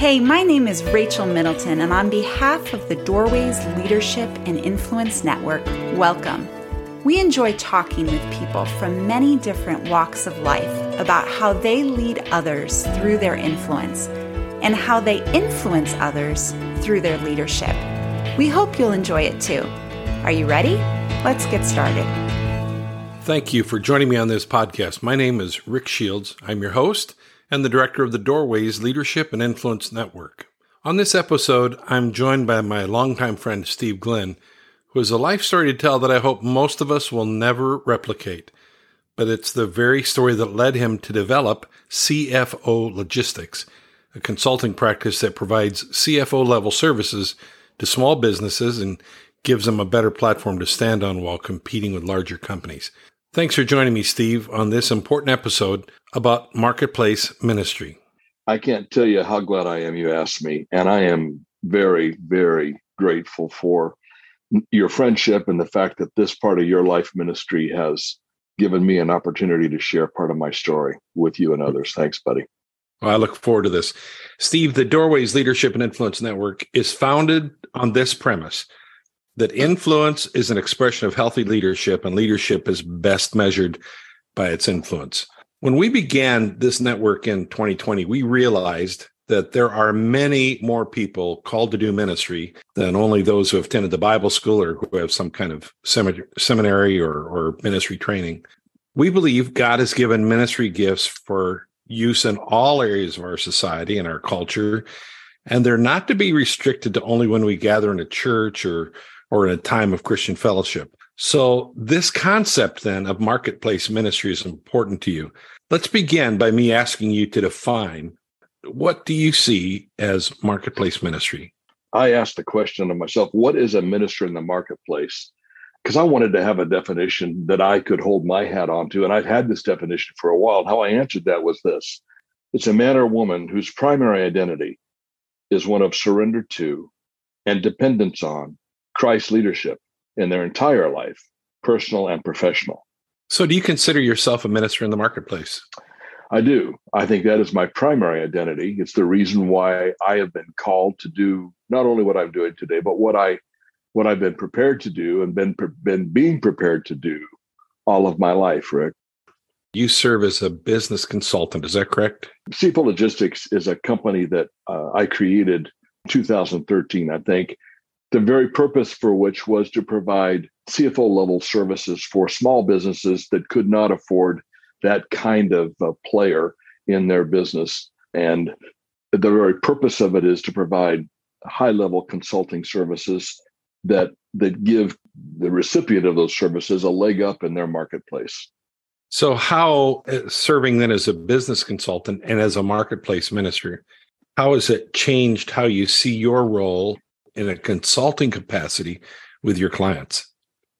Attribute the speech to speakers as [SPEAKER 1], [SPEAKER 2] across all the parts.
[SPEAKER 1] Hey, my name is Rachel Middleton, and on behalf of the Doorways Leadership and Influence Network, welcome. We enjoy talking with people from many different walks of life about how they lead others through their influence and how they influence others through their leadership. We hope you'll enjoy it too. Are you ready? Let's get started.
[SPEAKER 2] Thank you for joining me on this podcast. My name is Rick Shields. I'm your host and the director of the Doorways Leadership and Influence Network. On this episode, I'm joined by my longtime friend Steve Glenn, who has a life story to tell that I hope most of us will never replicate. But it's the very story that led him to develop CFO Logistics, a consulting practice that provides CFO level services to small businesses and gives them a better platform to stand on while competing with larger companies. Thanks for joining me, Steve, on this important episode about marketplace ministry.
[SPEAKER 3] I can't tell you how glad I am you asked me. And I am very, very grateful for your friendship and the fact that this part of your life ministry has given me an opportunity to share part of my story with you and others. Thanks, buddy.
[SPEAKER 2] Well, I look forward to this. Steve, the Doorways Leadership and Influence Network is founded on this premise that influence is an expression of healthy leadership, and leadership is best measured by its influence. When we began this network in 2020, we realized that there are many more people called to do ministry than only those who have attended the Bible school or who have some kind of seminary or, or ministry training. We believe God has given ministry gifts for use in all areas of our society and our culture, and they're not to be restricted to only when we gather in a church or or in a time of Christian fellowship. So, this concept then of marketplace ministry is important to you. Let's begin by me asking you to define what do you see as marketplace ministry?
[SPEAKER 3] I asked the question of myself what is a minister in the marketplace? Because I wanted to have a definition that I could hold my hat onto. And I've had this definition for a while. And How I answered that was this it's a man or woman whose primary identity is one of surrender to and dependence on Christ's leadership in their entire life, personal and professional.
[SPEAKER 2] So, do you consider yourself a minister in the marketplace?
[SPEAKER 3] I do. I think that is my primary identity. It's the reason why I have been called to do not only what I'm doing today, but what I what I've been prepared to do and been been being prepared to do all of my life, Rick.
[SPEAKER 2] You serve as a business consultant, is that correct?
[SPEAKER 3] CFO Logistics is a company that uh, I created 2013, I think, the very purpose for which was to provide CFO level services for small businesses that could not afford that kind of uh, player in their business. And the very purpose of it is to provide high level consulting services that that give the recipient of those services a leg up in their marketplace.
[SPEAKER 2] So, how uh, serving then as a business consultant and as a marketplace minister, how has it changed how you see your role in a consulting capacity with your clients?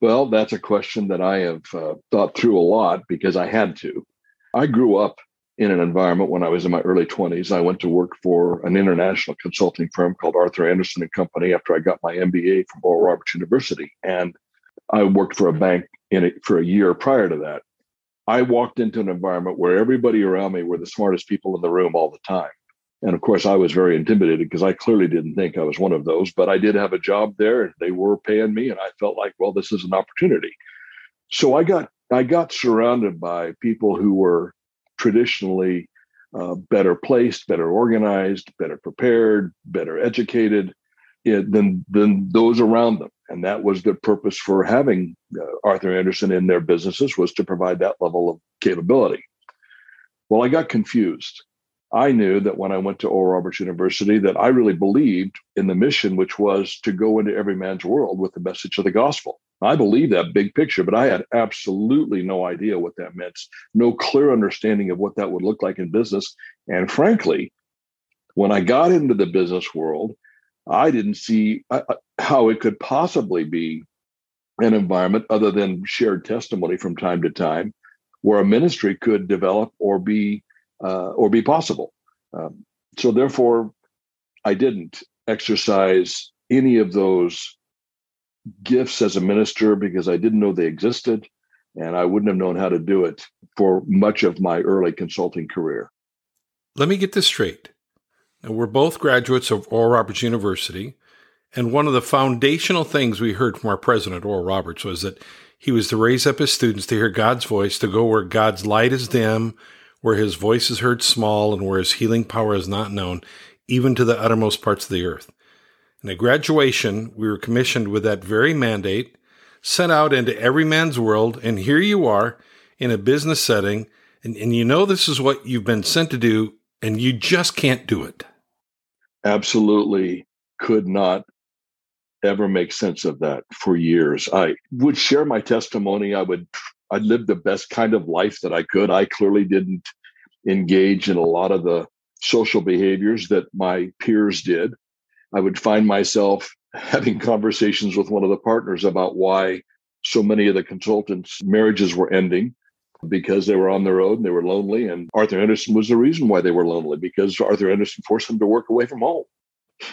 [SPEAKER 3] Well, that's a question that I have uh, thought through a lot because I had to. I grew up in an environment when I was in my early 20s. I went to work for an international consulting firm called Arthur Andersen and Company after I got my MBA from Oral Roberts University. And I worked for a bank in for a year prior to that. I walked into an environment where everybody around me were the smartest people in the room all the time. And of course, I was very intimidated because I clearly didn't think I was one of those, but I did have a job there. And they were paying me, and I felt like, well, this is an opportunity. So I got I got surrounded by people who were traditionally uh, better placed, better organized, better prepared, better educated eh, than than those around them, and that was the purpose for having uh, Arthur Andersen in their businesses was to provide that level of capability. Well, I got confused I knew that when I went to Oral Roberts University that I really believed in the mission, which was to go into every man's world with the message of the gospel. I believe that big picture, but I had absolutely no idea what that meant, no clear understanding of what that would look like in business. And frankly, when I got into the business world, I didn't see uh, uh, how it could possibly be an environment other than shared testimony from time to time where a ministry could develop or be uh, or be possible. Um, so therefore, I didn't exercise any of those gifts as a minister because I didn't know they existed, and I wouldn't have known how to do it for much of my early consulting career.
[SPEAKER 2] Let me get this straight. And we're both graduates of Oral Roberts University. And one of the foundational things we heard from our president, Oral Roberts, was that he was to raise up his students to hear God's voice, to go where God's light is dim, where his voice is heard small, and where his healing power is not known, even to the uttermost parts of the earth. And at graduation, we were commissioned with that very mandate, sent out into every man's world, and here you are in a business setting, and, and you know this is what you've been sent to do, and you just can't do it.
[SPEAKER 3] Absolutely could not ever make sense of that for years. I would share my testimony. I would I lived the best kind of life that I could. I clearly didn't engage in a lot of the social behaviors that my peers did. I would find myself having conversations with one of the partners about why so many of the consultants' marriages were ending because they were on the road and they were lonely. And Arthur Andersen was the reason why they were lonely because Arthur Andersen forced them to work away from home.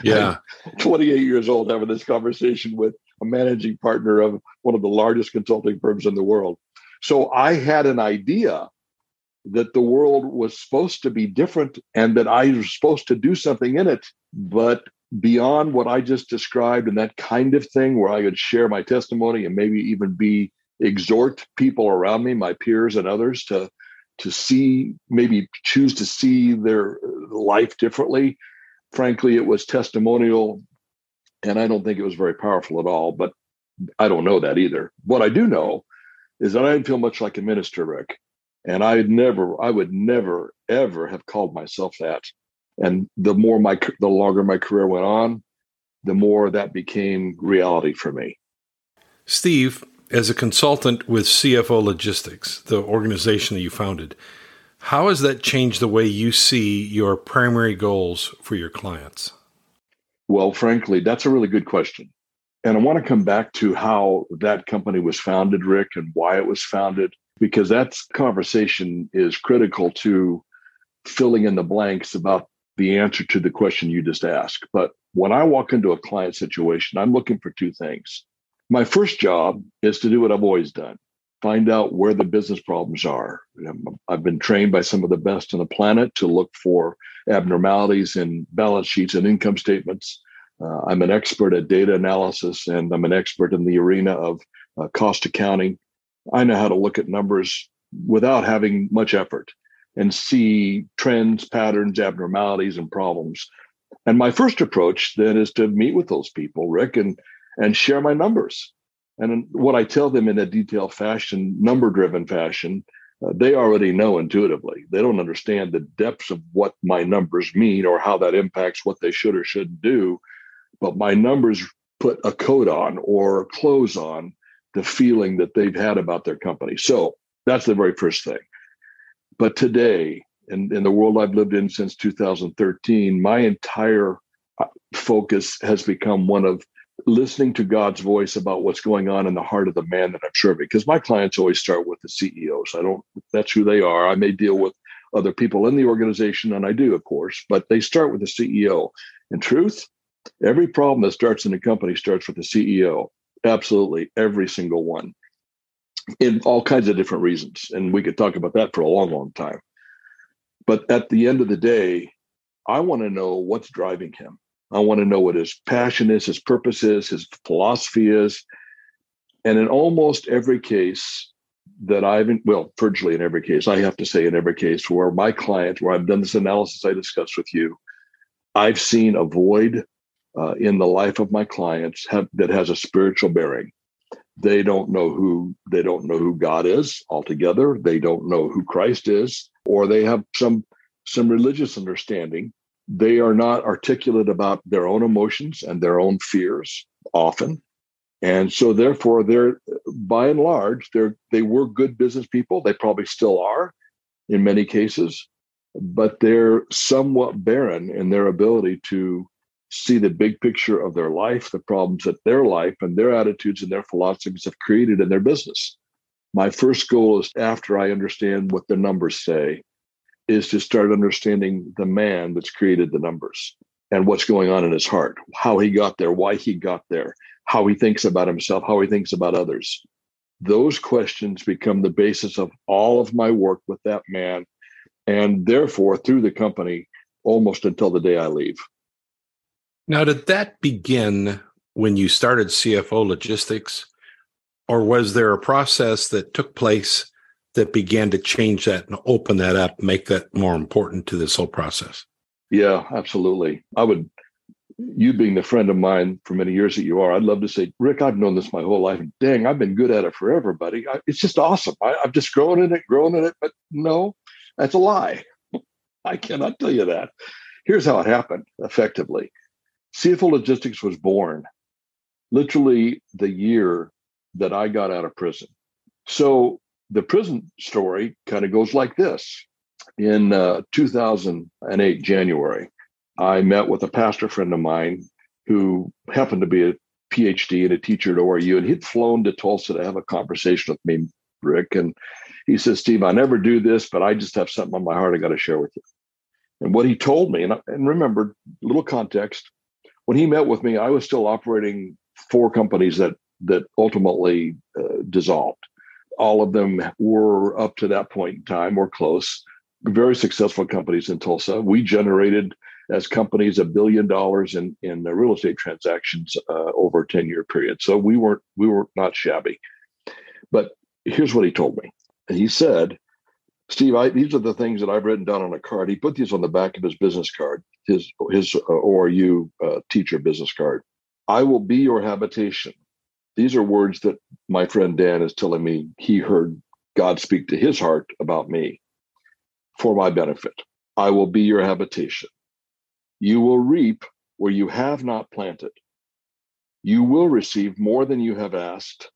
[SPEAKER 2] Yeah.
[SPEAKER 3] 28 years old having this conversation with a managing partner of one of the largest consulting firms in the world. So I had an idea that the world was supposed to be different and that I was supposed to do something in it. But beyond what I just described and that kind of thing, where I could share my testimony and maybe even be exhort people around me, my peers and others, to to see maybe choose to see their life differently frankly, it was testimonial, and I don't think it was very powerful at all. But I don't know that either. What I do know is that I didn't feel much like a minister, Rick, and I never, I would never, ever have called myself that. And the more my, the longer my career went on, the more that became reality for me.
[SPEAKER 2] Steve, as a consultant with CFO Logistics, the organization that you founded, how has that changed the way you see your primary goals for your clients?
[SPEAKER 3] Well, frankly, that's a really good question. And I want to come back to how that company was founded, Rick, and why it was founded, because that conversation is critical to filling in the blanks about the answer to the question you just asked. But when I walk into a client situation, I'm looking for two things. My first job is to do what I've always done find out where the business problems are. I've been trained by some of the best on the planet to look for abnormalities in balance sheets and income statements. Uh, I'm an expert at data analysis and I'm an expert in the arena of uh, cost accounting. I know how to look at numbers without having much effort and see trends, patterns, abnormalities, and problems. And my first approach then is to meet with those people, Rick, and and share my numbers. And what I tell them in a detailed fashion, number driven fashion, uh, they already know intuitively. They don't understand the depths of what my numbers mean or how that impacts what they should or shouldn't do. But my numbers put a coat on or clothes on the feeling that they've had about their company. So that's the very first thing. But today, in, in the world I've lived in since 2013, my entire uh, focus has become one of listening to God's voice about what's going on in the heart of the man that I'm serving. Because my clients always start with the CEOs. I don't, that's who they are. I may deal with other people in the organization, and I do, of course, but they start with the CEO. In truth, every problem that starts in a company starts with the CEO. Absolutely, every single one, in all kinds of different reasons. And we could talk about that for a long, long time. But at the end of the day, I want to know what's driving him. I want to know what his passion is, his purpose is, his philosophy is. And in almost every case that I've, well, virtually in every case, I have to say in every case where my client, where I've done this analysis I discussed with you, I've seen a void uh, in the life of my clients have, that has a spiritual bearing. They don't know who they don't know who God is altogether. They don't know who Christ is, or they have some some religious understanding they are not articulate about their own emotions and their own fears often. And so therefore they're by and large, they're they were good business people. They probably still are in many cases, but they're somewhat barren in their ability to see the big picture of their life, the problems that their life and their attitudes and their philosophies have created in their business. My first goal is after I understand what the numbers say, is to start understanding the man that's created the numbers and what's going on in his heart, how he got there, why he got there, how he thinks about himself, how he thinks about others. Those questions become the basis of all of my work with that man. And therefore, through the company, almost until the day I leave.
[SPEAKER 2] Now, did that begin when you started CFO Logistics, or was there a process that took place that began to change that and open that up, make that more important to this whole process?
[SPEAKER 3] Yeah, absolutely. I would, you being the friend of mine for many years that you are, I'd love to say, Rick, I've known this my whole life. And dang, I've been good at it forever, buddy. I, it's just awesome. I, I've just grown in it, grown in it. But no, that's a lie. I cannot tell you that. Here's how it happened effectively CFO Logistics was born literally the year that I got out of prison. So the prison story kind of goes like this. In uh, 2008, January, I met with a pastor friend of mine who happened to be a PhD and a teacher at ORU, and he'd flown to Tulsa to have a conversation with me, Rick. And he says, Steve, I never do this, but I just have something on my heart I got to share with you. And what he told me, and, and remember, little context, when he met with me, I was still operating four companies that that ultimately uh, dissolved. All of them were up to that point in time or close. Very successful companies in Tulsa. We generated as companies a billion dollars in in real estate transactions uh, over a ten year period. So we weren't we were not shabby. But here's what he told me. He said, Steve, I, these are the things that I've written down on a card. He put these on the back of his business card, his his uh, ORU uh, teacher business card. I will be your habitation. These are words that my friend Dan is telling me he heard God speak to his heart about me for my benefit. I will be your habitation. You will reap where you have not planted. You will receive more than you have asked.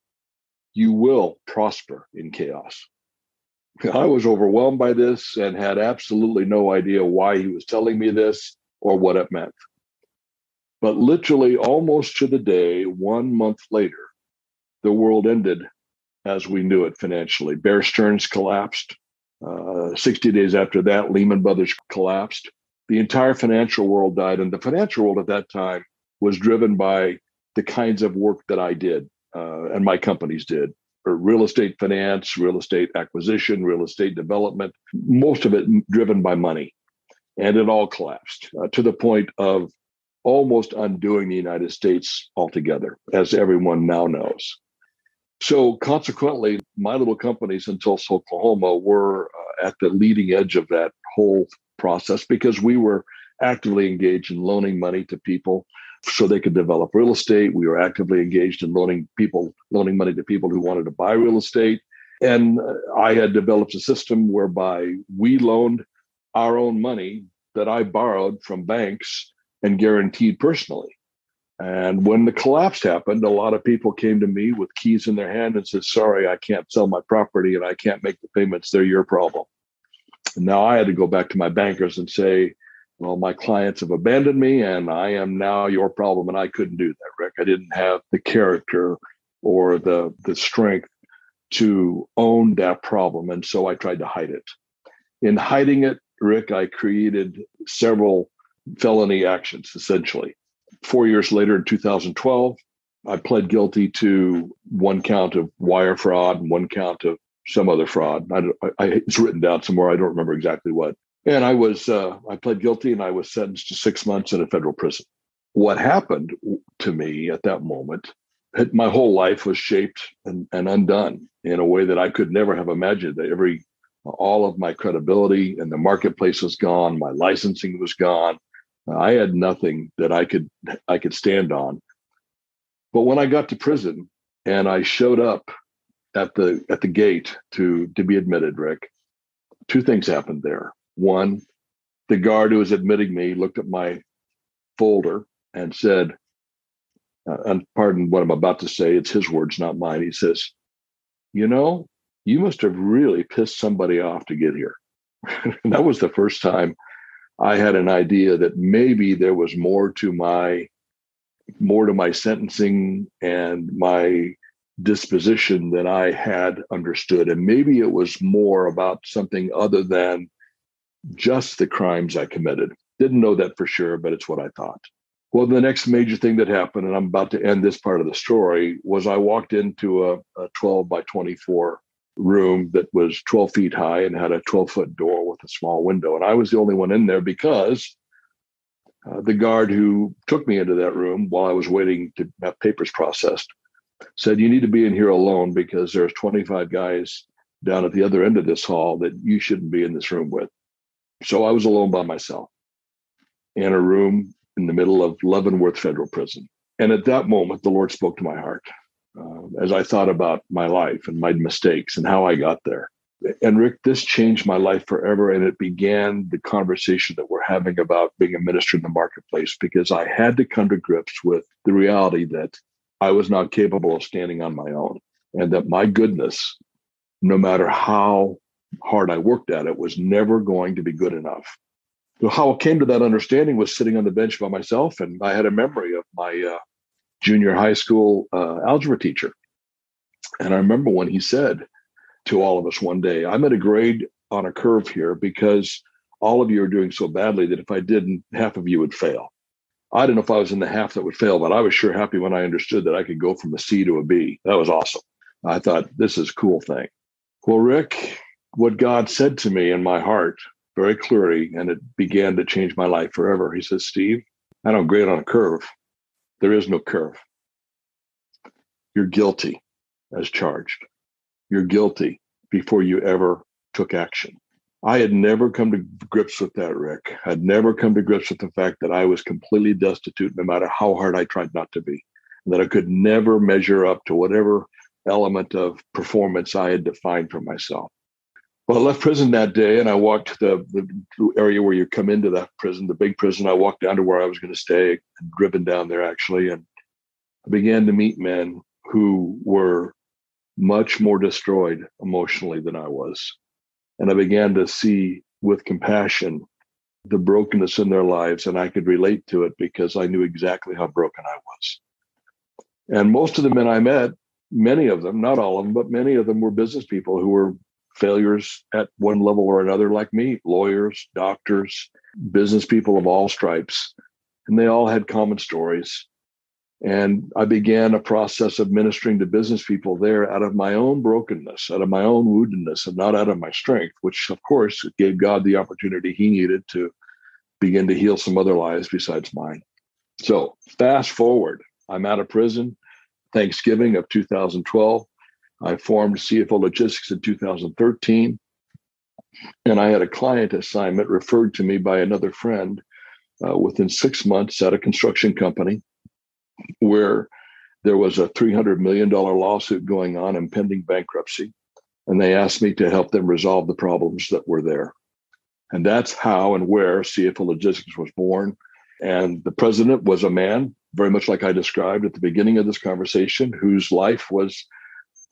[SPEAKER 3] You will prosper in chaos. I was overwhelmed by this and had absolutely no idea why he was telling me this or what it meant. But literally, almost to the day, one month later, the world ended as we knew it financially. Bear Stearns collapsed. Uh, 60 days after that, Lehman Brothers collapsed. The entire financial world died. And the financial world at that time was driven by the kinds of work that I did uh, and my companies did real estate finance, real estate acquisition, real estate development, most of it driven by money. And it all collapsed uh, to the point of almost undoing the United States altogether, as everyone now knows. So, consequently, my little companies in Tulsa, Oklahoma were uh, at the leading edge of that whole process because we were actively engaged in loaning money to people so they could develop real estate. We were actively engaged in loaning people, loaning money to people who wanted to buy real estate. And uh, I had developed a system whereby we loaned our own money that I borrowed from banks and guaranteed personally. And when the collapse happened, a lot of people came to me with keys in their hand and said, Sorry, I can't sell my property and I can't make the payments. They're your problem. And now I had to go back to my bankers and say, well, my clients have abandoned me and I am now your problem. And I couldn't do that, Rick. I didn't have the character or the, the strength to own that problem. And so I tried to hide it. In hiding it, Rick, I created several felony actions essentially. Four years later, in 2012, I pled guilty to one count of wire fraud and one count of some other fraud. I, I, it's written down somewhere. I don't remember exactly what. And I was, uh, I pled guilty and I was sentenced to six months in a federal prison. What happened to me at that moment, my whole life was shaped and, and undone in a way that I could never have imagined. That every, all of my credibility in the marketplace was gone. My licensing was gone. I had nothing that I could, I could stand on. But when I got to prison and I showed up at the, at the gate to, to be admitted, Rick, two things happened there. One, the guard who was admitting me looked at my folder and said, uh, and pardon what I'm about to say, it's his words, not mine. He says, You know, you must have really pissed somebody off to get here. that was the first time I had an idea that maybe there was more to my more to my sentencing and my disposition than I had understood. And maybe it was more about something other than just the crimes I committed. Didn't know that for sure, but it's what I thought. Well, the next major thing that happened, and I'm about to end this part of the story, was I walked into a, a 12 by 24 room that was 12 feet high and had a 12 foot door with a small window. And I was the only one in there because uh, the guard who took me into that room while I was waiting to have papers processed said, You need to be in here alone because there's 25 guys down at the other end of this hall that you shouldn't be in this room with. So I was alone by myself in a room in the middle of Leavenworth Federal Prison. And at that moment, the Lord spoke to my heart uh, as I thought about my life and my mistakes and how I got there. And Rick, this changed my life forever. And it began the conversation that we're having about being a minister in the marketplace because I had to come to grips with the reality that I was not capable of standing on my own and that my goodness, no matter how hard I worked at it, was never going to be good enough. So, how I came to that understanding was sitting on the bench by myself, and I had a memory of my uh, junior high school uh, algebra teacher. And I remember when he said to all of us one day, I'm at a grade on a curve here because all of you are doing so badly that if I didn't, half of you would fail. I don't know if I was in the half that would fail, but I was sure happy when I understood that I could go from a C to a B. That was awesome. I thought, this is a cool thing. Well, Rick, what God said to me in my heart very clearly, and it began to change my life forever. He says, Steve, I don't grade on a curve. There is no curve. You're guilty as charged. You're guilty before you ever took action. I had never come to grips with that, Rick. I'd never come to grips with the fact that I was completely destitute, no matter how hard I tried not to be, and that I could never measure up to whatever element of performance I had defined for myself. Well, I left prison that day and I walked the, the area where you come into that prison, the big prison. I walked down to where I was going to stay, driven down there actually, and I began to meet men who were much more destroyed emotionally than I was. And I began to see with compassion the brokenness in their lives, and I could relate to it because I knew exactly how broken I was. And most of the men I met, many of them, not all of them, but many of them were business people who were failures at one level or another, like me lawyers, doctors, business people of all stripes. And they all had common stories. And I began a process of ministering to business people there out of my own brokenness, out of my own woundedness, and not out of my strength, which of course gave God the opportunity he needed to begin to heal some other lives besides mine. So fast forward, I'm out of prison, Thanksgiving of 2012. I formed CFO Logistics in 2013. And I had a client assignment referred to me by another friend uh, within six months at a construction company where there was a $300 million lawsuit going on impending bankruptcy. And they asked me to help them resolve the problems that were there. And that's how and where CFO Logistics was born. And the president was a man, very much like I described at the beginning of this conversation, whose life was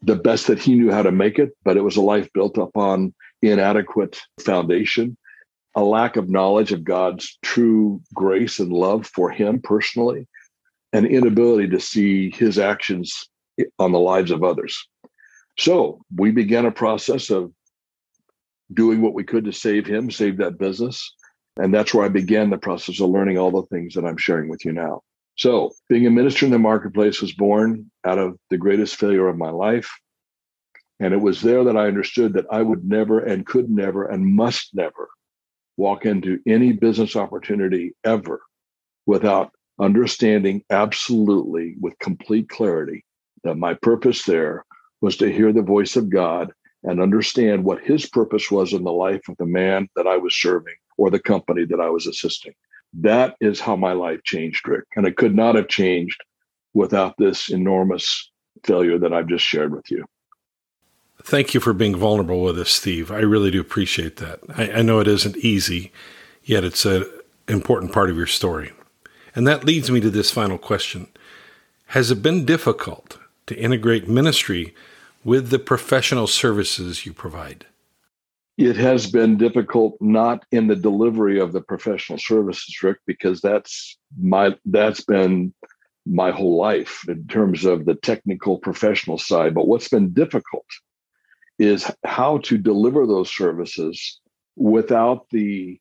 [SPEAKER 3] the best that he knew how to make it, but it was a life built upon inadequate foundation, a lack of knowledge of God's true grace and love for him personally, an inability to see his actions on the lives of others. So we began a process of doing what we could to save him, save that business. And that's where I began the process of learning all the things that I'm sharing with you now. So, being a minister in the marketplace was born out of the greatest failure of my life. And it was there that I understood that I would never and could never and must never walk into any business opportunity ever without understanding absolutely with complete clarity that my purpose there was to hear the voice of God and understand what his purpose was in the life of the man that I was serving or the company that I was assisting. That is how my life changed, Rick. And it could not have changed without this enormous failure that I've just shared with you.
[SPEAKER 2] Thank you for being vulnerable with us, Steve. I really do appreciate that. I, I know it isn't easy, yet it's an important part of your story. And that leads me to this final question Has it been difficult to integrate ministry with the professional services you provide?
[SPEAKER 3] It has been difficult not in the delivery of the professional services rick because that's my that's been my whole life in terms of the technical professional side. But what's been difficult is how to deliver those services without the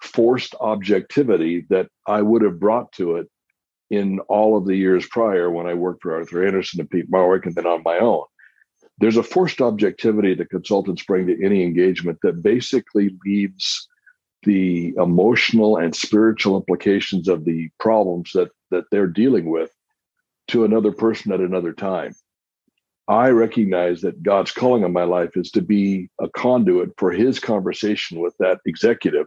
[SPEAKER 3] forced objectivity that i would have brought to it in all of the years prior when i worked for arthur andersen and peat marwick and then on my own there's a forced objectivity that consultants bring to any engagement that basically leaves the emotional and spiritual implications of the problems that that they're dealing with to another person at another time. I recognize that God's calling on my life is to be a conduit for his conversation with that executive.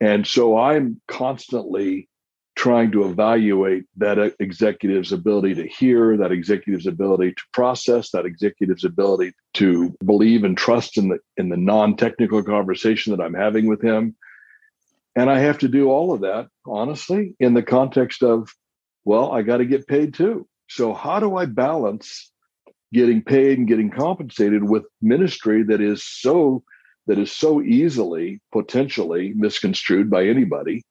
[SPEAKER 3] And so I'm constantly trying to evaluate that executive's ability to hear, that executive's ability to process, that executive's ability to believe and trust in the in the non-technical conversation that I'm having with him. And I have to do all of that, honestly, in the context of, well, I got to get paid too. So how do I balance getting paid and getting compensated with ministry that is so that is so easily potentially misconstrued by anybody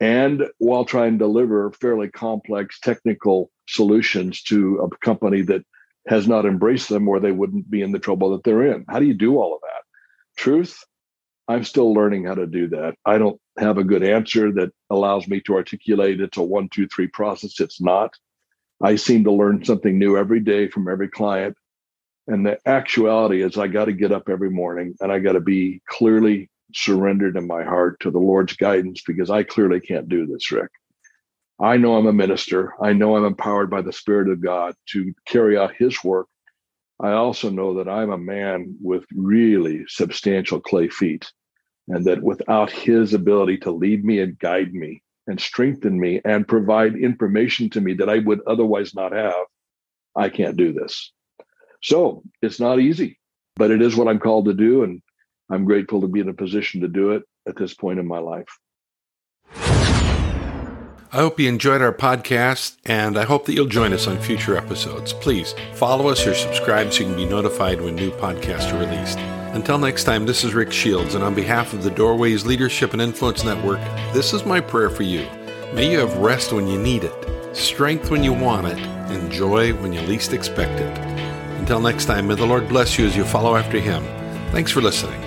[SPEAKER 3] and while trying to deliver fairly complex technical solutions to a company that has not embraced them or they wouldn't be in the trouble that they're in. How do you do all of that? Truth i'm still learning how to do that. I don't have a good answer that allows me to articulate it's a one two three process. It's not. I seem to learn something new every day from every client. And the actuality is, I got to get up every morning and I got to be clearly surrendered in my heart to the Lord's guidance because I clearly can't do this, Rick. I know I'm a minister. I know I'm empowered by the Spirit of God to carry out His work. I also know that I'm a man with really substantial clay feet, and that without His ability to lead me and guide me, and strengthen me and provide information to me that I would otherwise not have, I can't do this. So it's not easy, but it is what I'm called to do. And I'm grateful to be in a position to do it at this point in my life.
[SPEAKER 2] I hope you enjoyed our podcast, and I hope that you'll join us on future episodes. Please follow us or subscribe so you can be notified when new podcasts are released. Until next time, this is Rick Shields, and on behalf of the Doorways Leadership and Influence Network, this is my prayer for you. May you have rest when you need it, strength when you want it, and joy when you least expect it. Until next time, may the Lord bless you as you follow after Him. Thanks for listening.